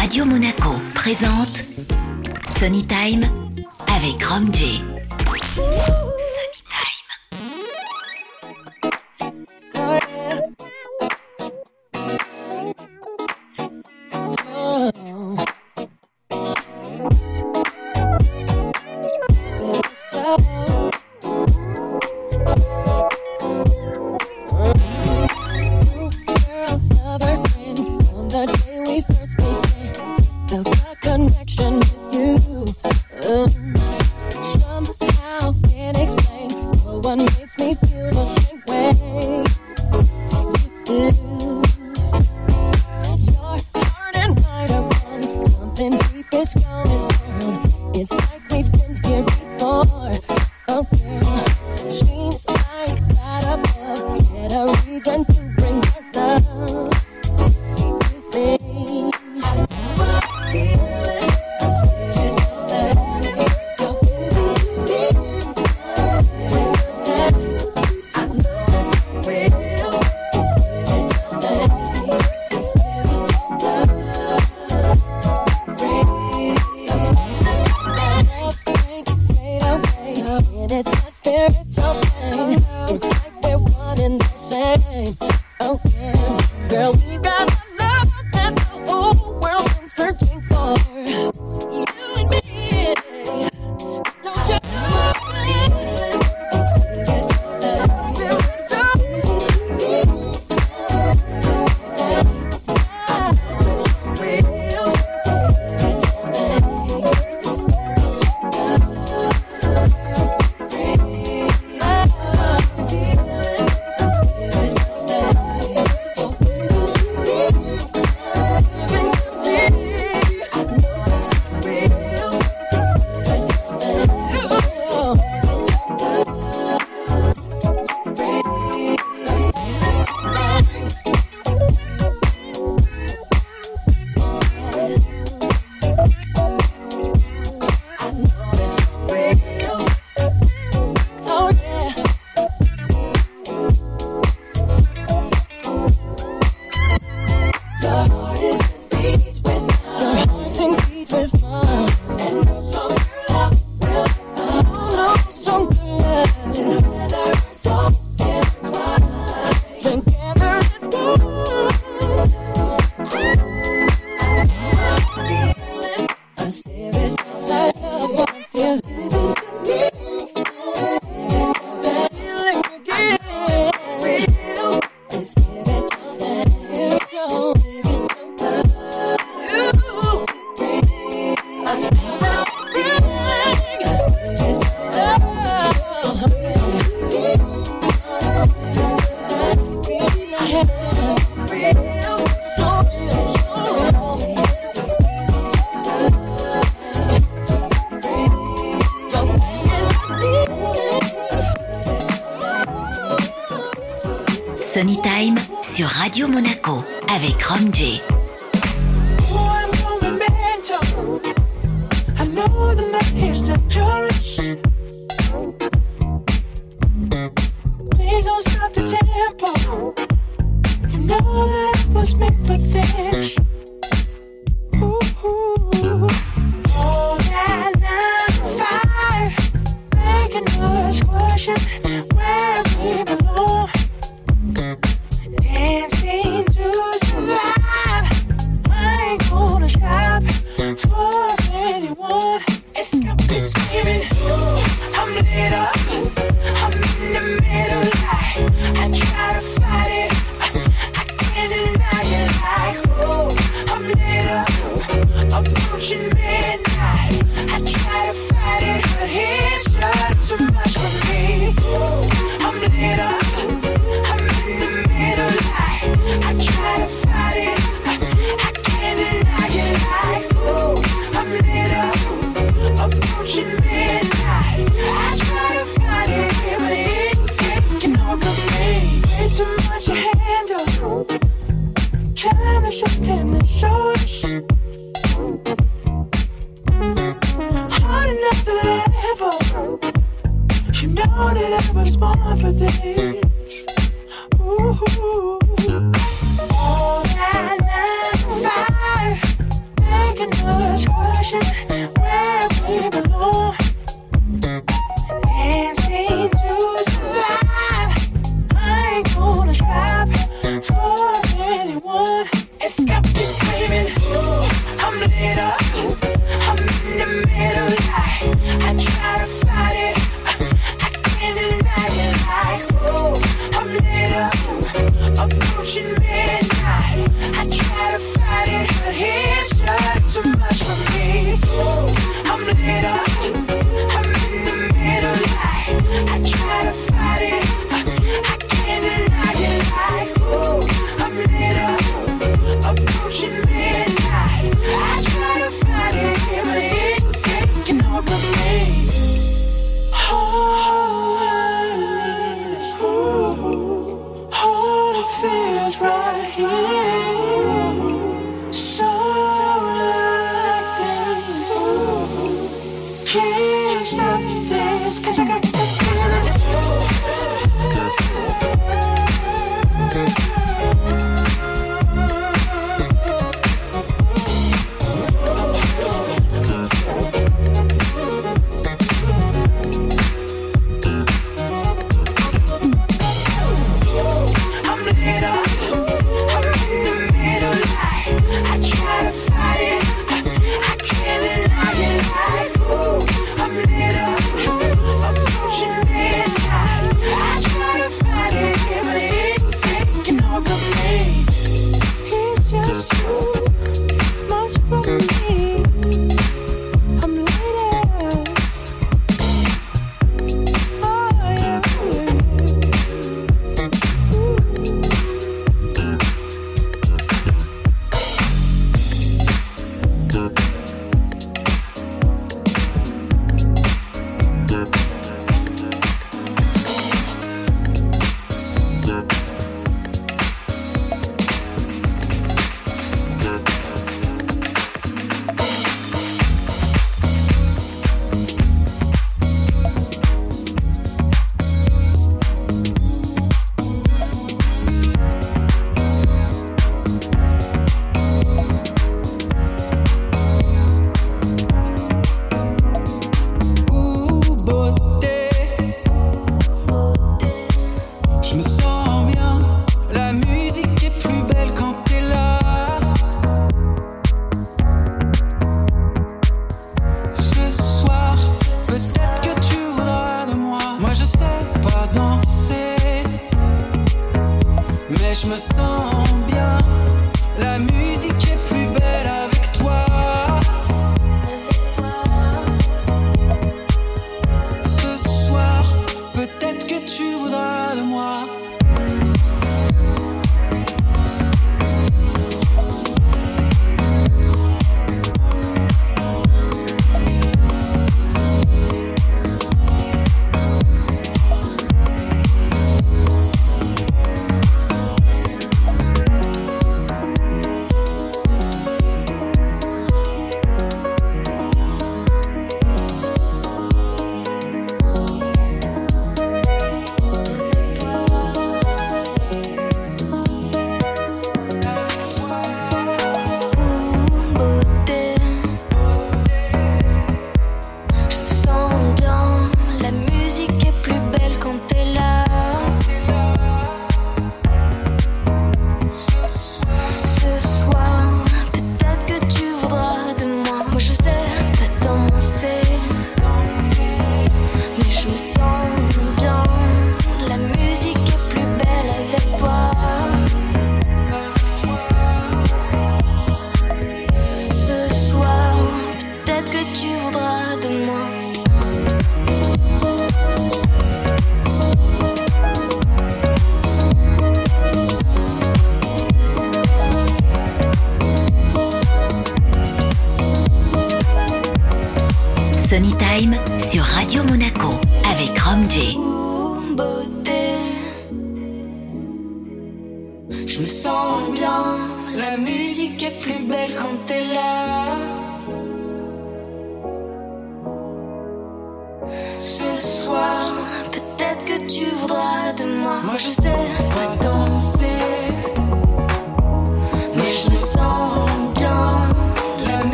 Radio Monaco présente Sunny Time avec Rom.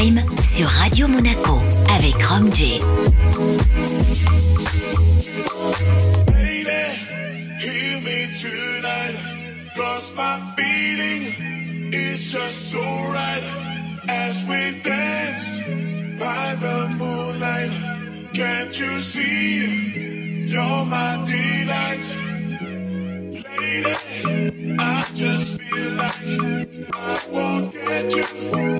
Time sur Radio Monaco avec Rom J. Cause my feeling is just so right as we dance by the moonlight. Can't you see? You're my delight. Lady, I just feel like I won't get you.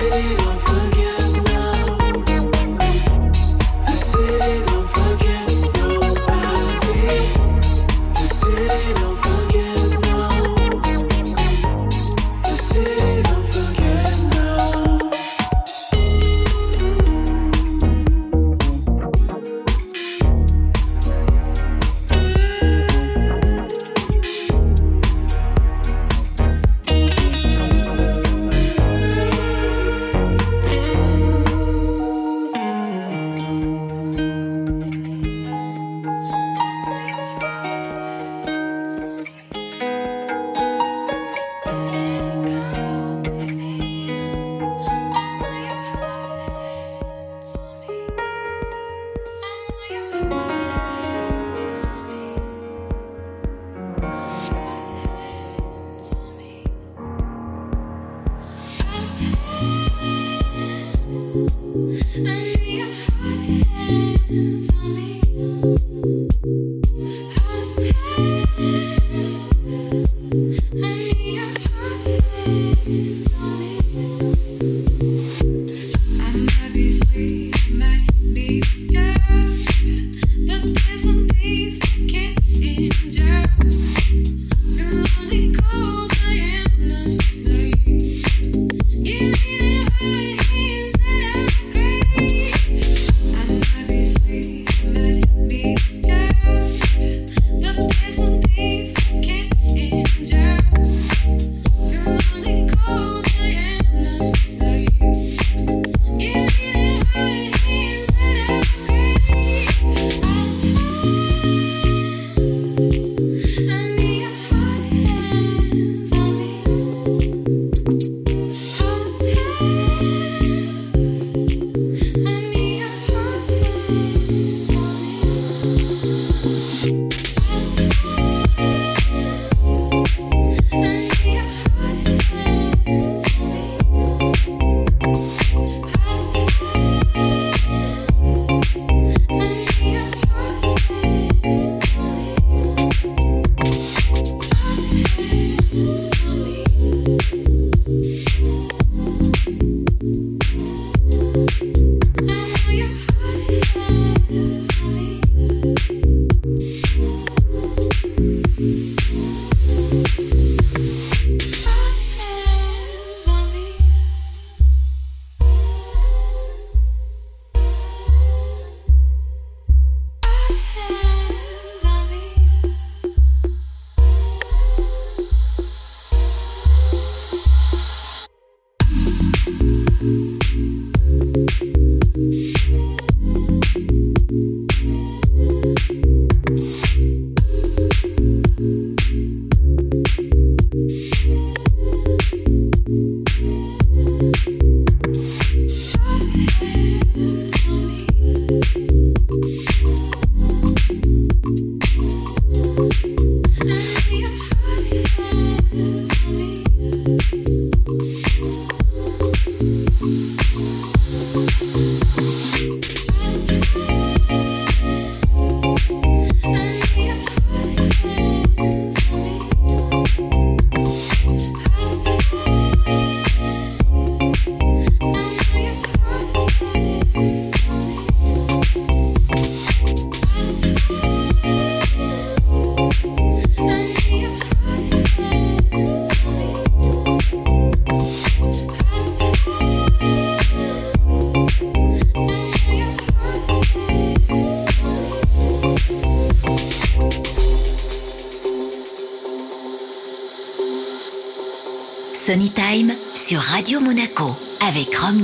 Baby, don't forget.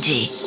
Avec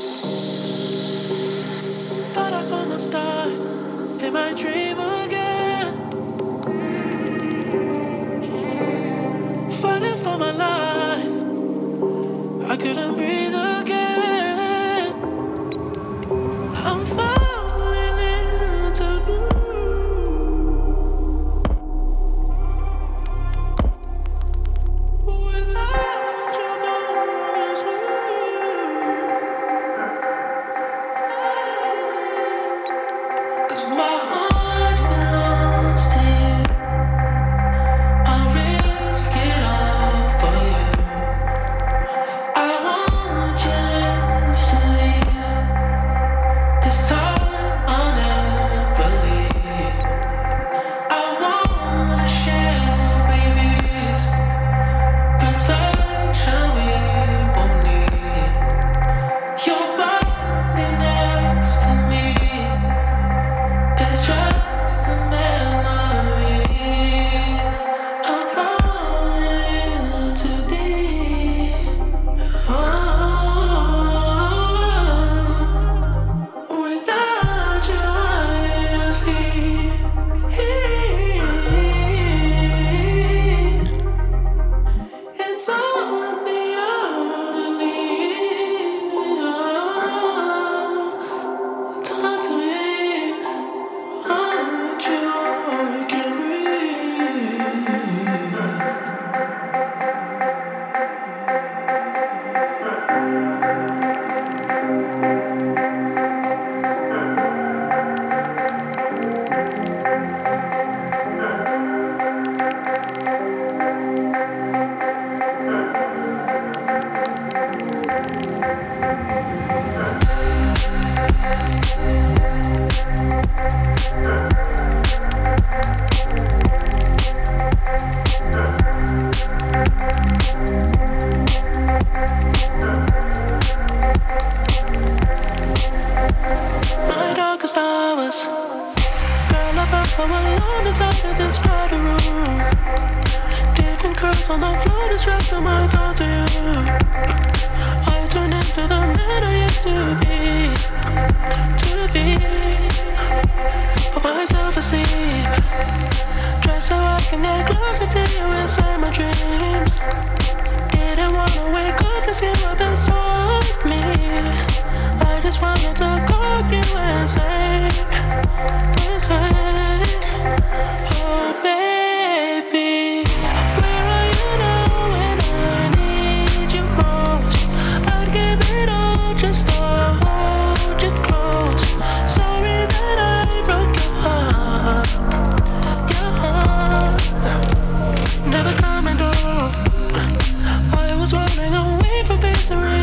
surrender.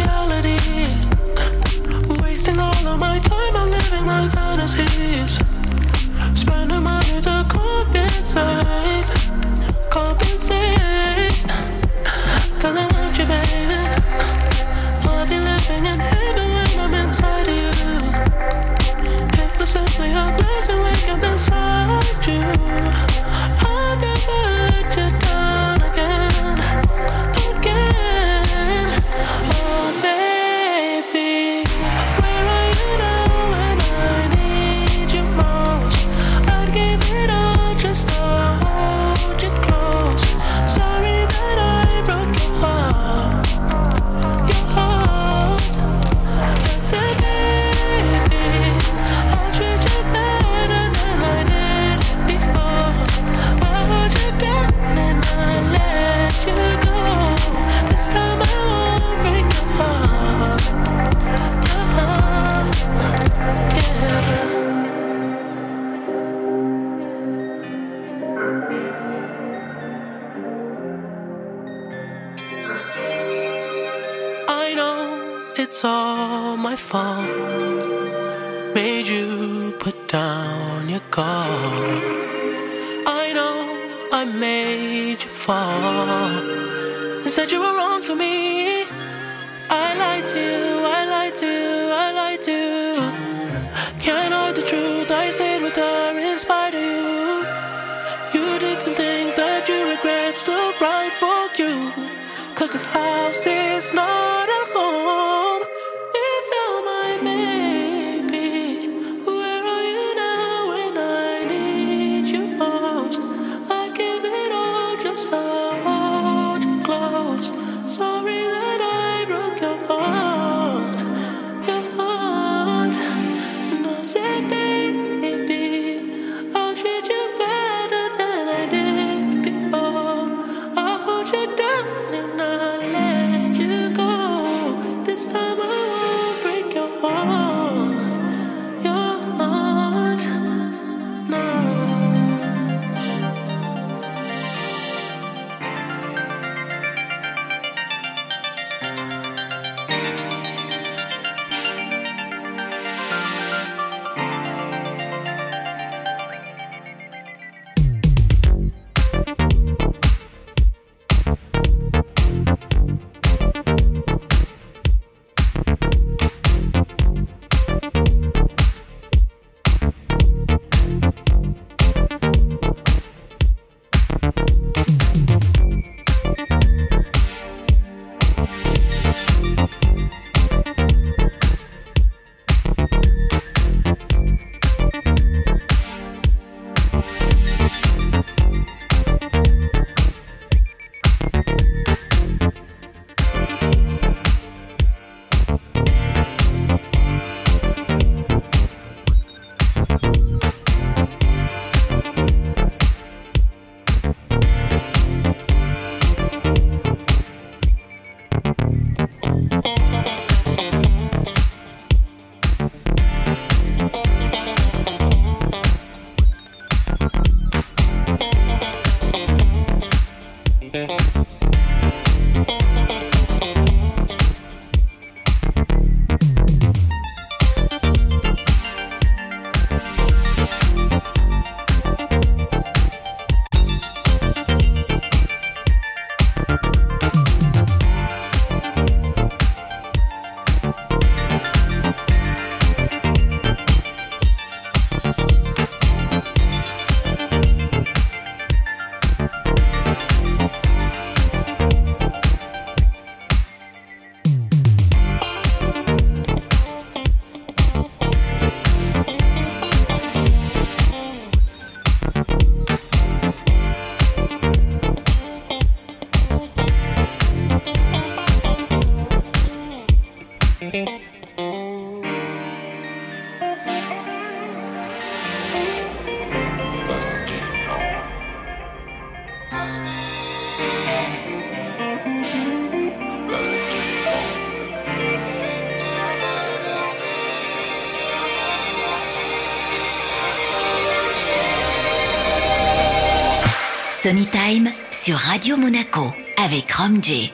Sony Time sur Radio Monaco avec Rom J.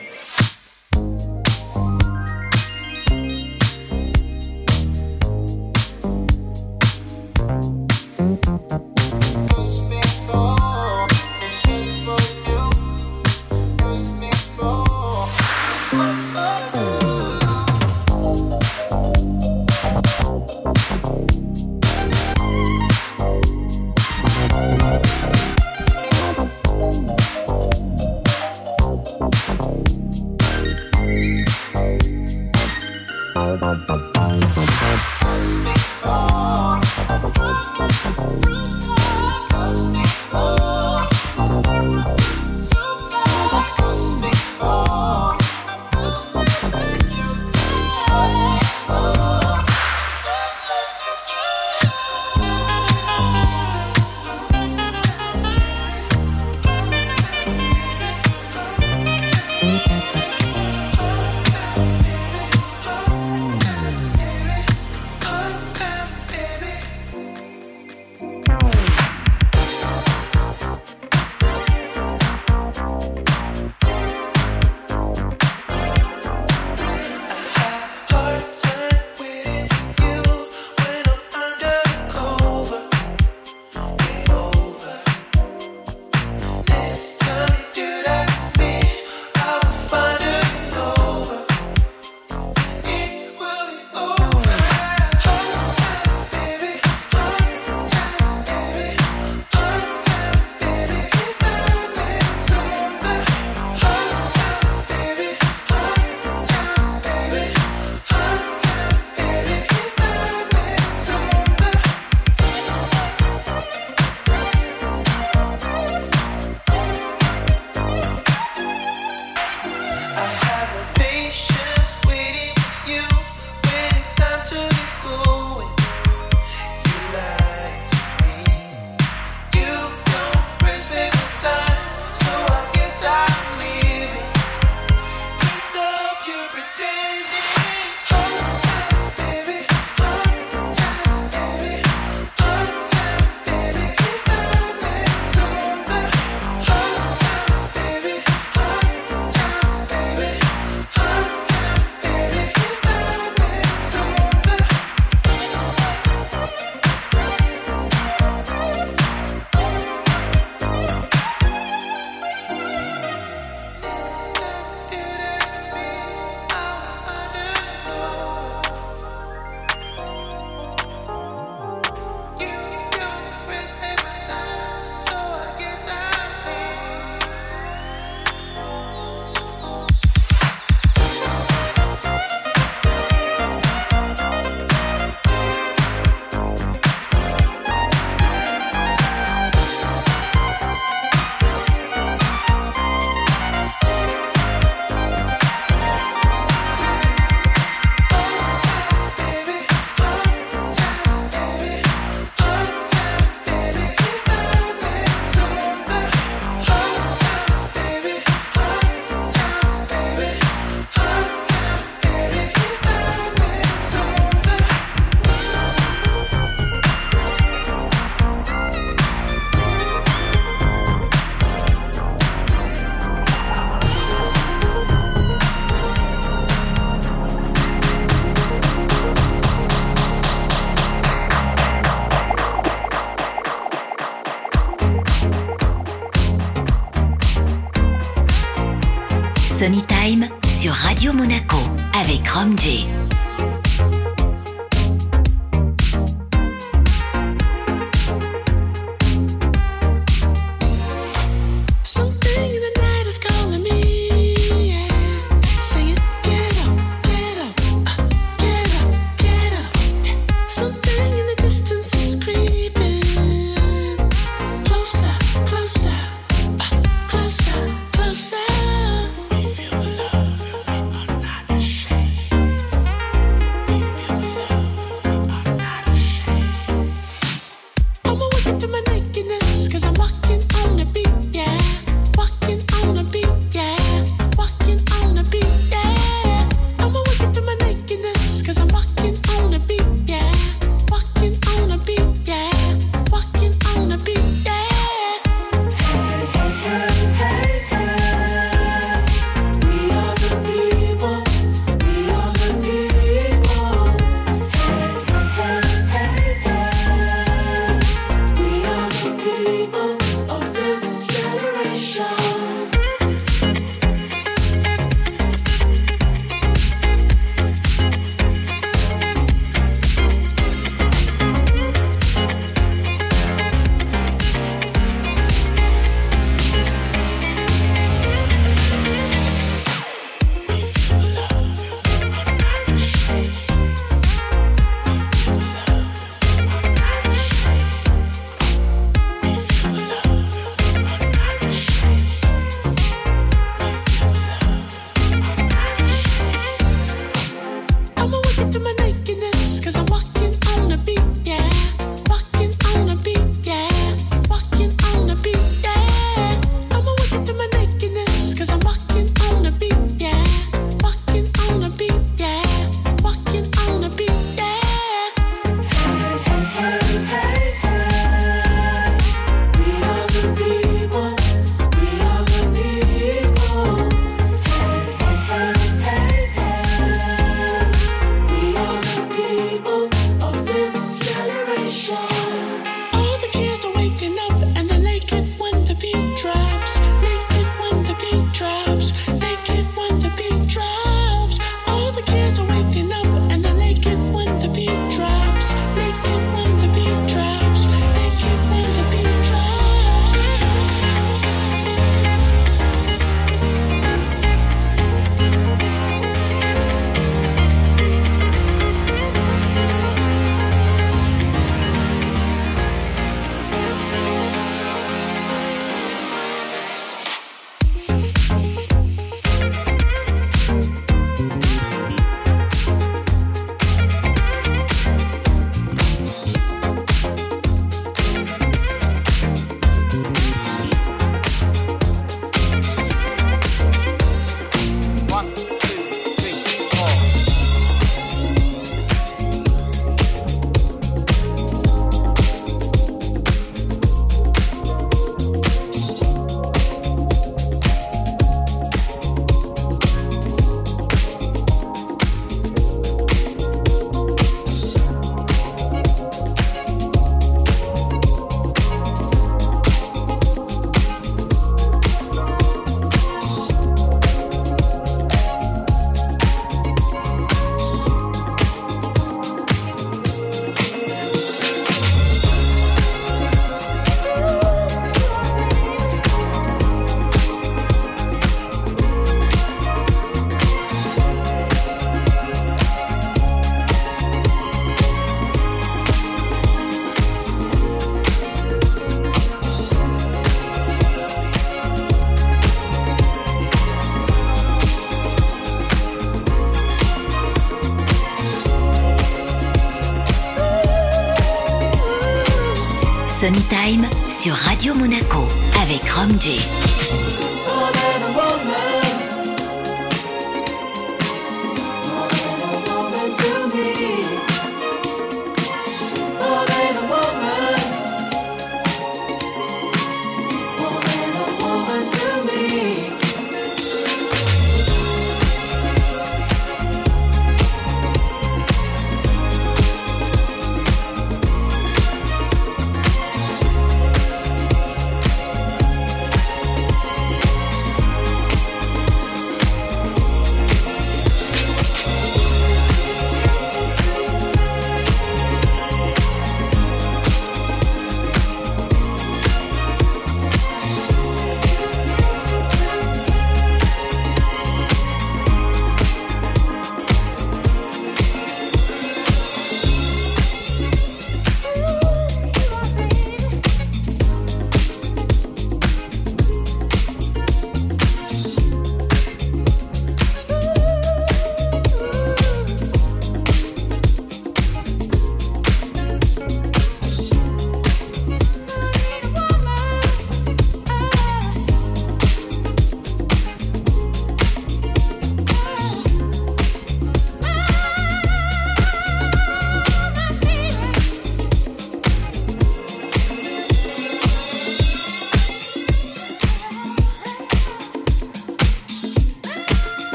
sur Radio Monaco avec Rom.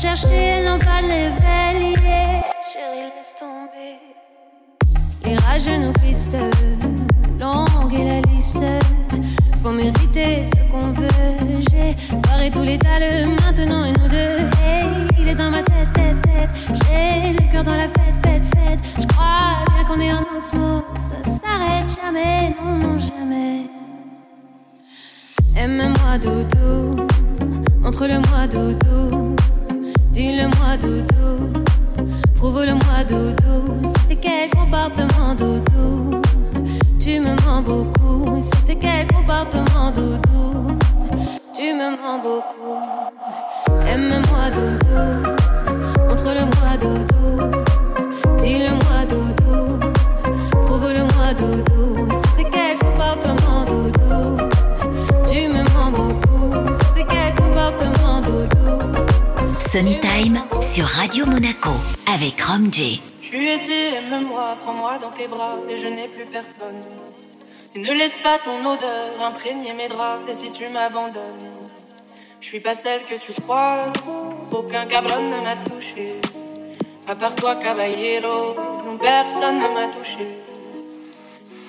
Chercher, n'ont pas de l'éveil. Chérie, laisse tomber. Les rageux nous pistent, longue est la liste. Faut mériter ce qu'on veut. J'ai barré tous les dalles, maintenant et nous deux. Hey, il est dans ma tête, tête, tête. J'ai le cœur dans la fête, fête, fête. Je crois bien qu'on est en osmose. Ça s'arrête jamais, non, non, jamais. Aime-moi, doudou. Montre-le-moi, doudou. Dis-le-moi, doudou. Prouve-le-moi, doudou. Ça, c'est quel comportement, doudou. Tu me mens beaucoup. Ça, c'est quel comportement, doudou. Tu me mens beaucoup. Aime-moi, doudou. Montre-le-moi, doudou. Dis-le-moi, doudou. Prouve-le-moi, doudou. Time sur Radio Monaco avec Rom J. Tu étais, aime-moi, prends-moi dans tes bras et je n'ai plus personne. Et ne laisse pas ton odeur imprégner mes draps et si tu m'abandonnes, je suis pas celle que tu crois. Aucun cabron ne m'a touché. À part toi, caballero, non personne ne m'a touché.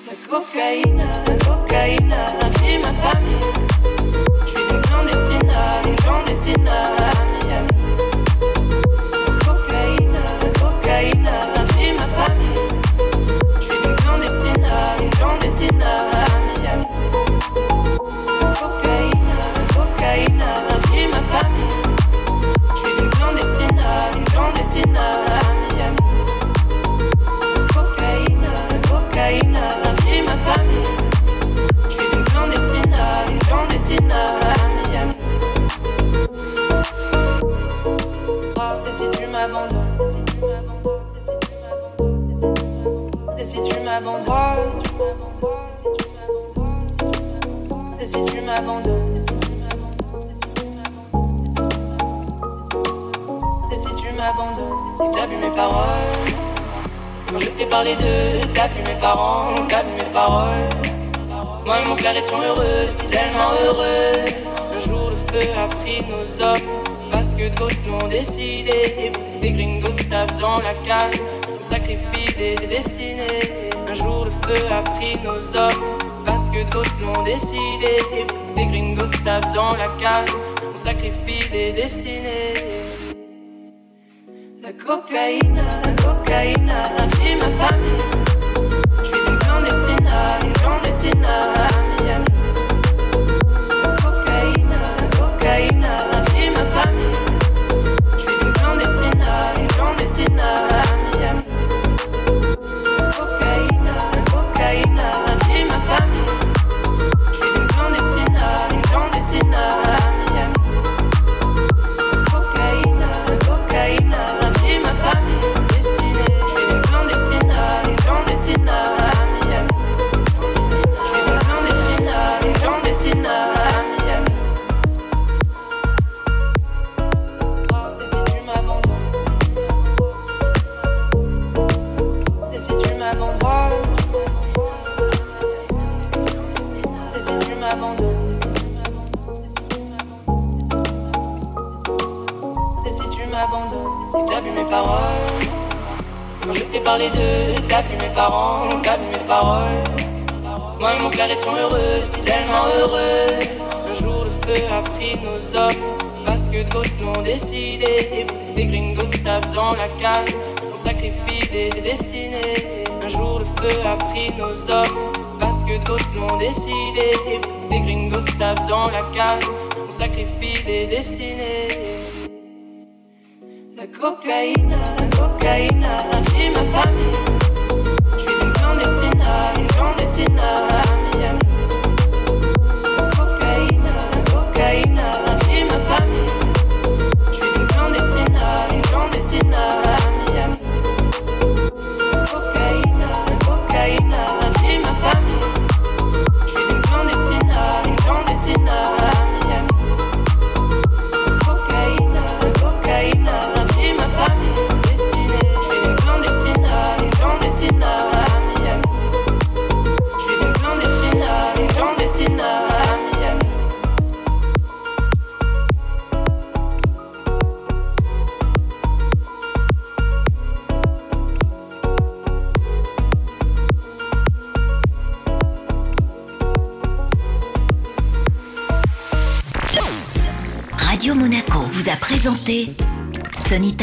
La cocaïne, la cocaïne a pris ma famille. Je suis une clandestine, une clandestine Miami. Cocaïne, a pris ma famille. Je suis une clandestine, une clandestine m'abandonnes, et si tu m'abandonnes, et si tu m'abandonnes, et si t'as vu mes paroles, quand je t'ai parlé d'eux, t'as vu mes parents, t'as vu mes paroles. Moi et mon frère étions heureux, si tellement heureux. Un jour le feu a pris nos hommes, parce que d'autres l'ont décidé. Des gringos tapent dans la cage, on sacrifie des, des destinées. Un jour le feu a pris nos hommes, parce que d'autres l'ont décidé. Des gringos tapent dans la cage, on sacrifie des destinées. La cocaïne, la cocaïne a pris ma famille. Je suis une clandestine, une clandestine m'abandonnes, si t'as bu mes paroles, quand je t'ai parlé de, t'as vu mes parents, t'as vu mes paroles. Moi et mon frère étions heureux, si tellement heureux. Un jour le feu a pris nos hommes, parce que d'autres l'ont décidé. Des gringos tapent dans la cage, on sacrifie des, des destinées. Un jour le feu a pris nos hommes, parce que d'autres l'ont décidé. Des gringos tapent dans la cage, on sacrifie des destinées. La cocaïne, présenté Sunny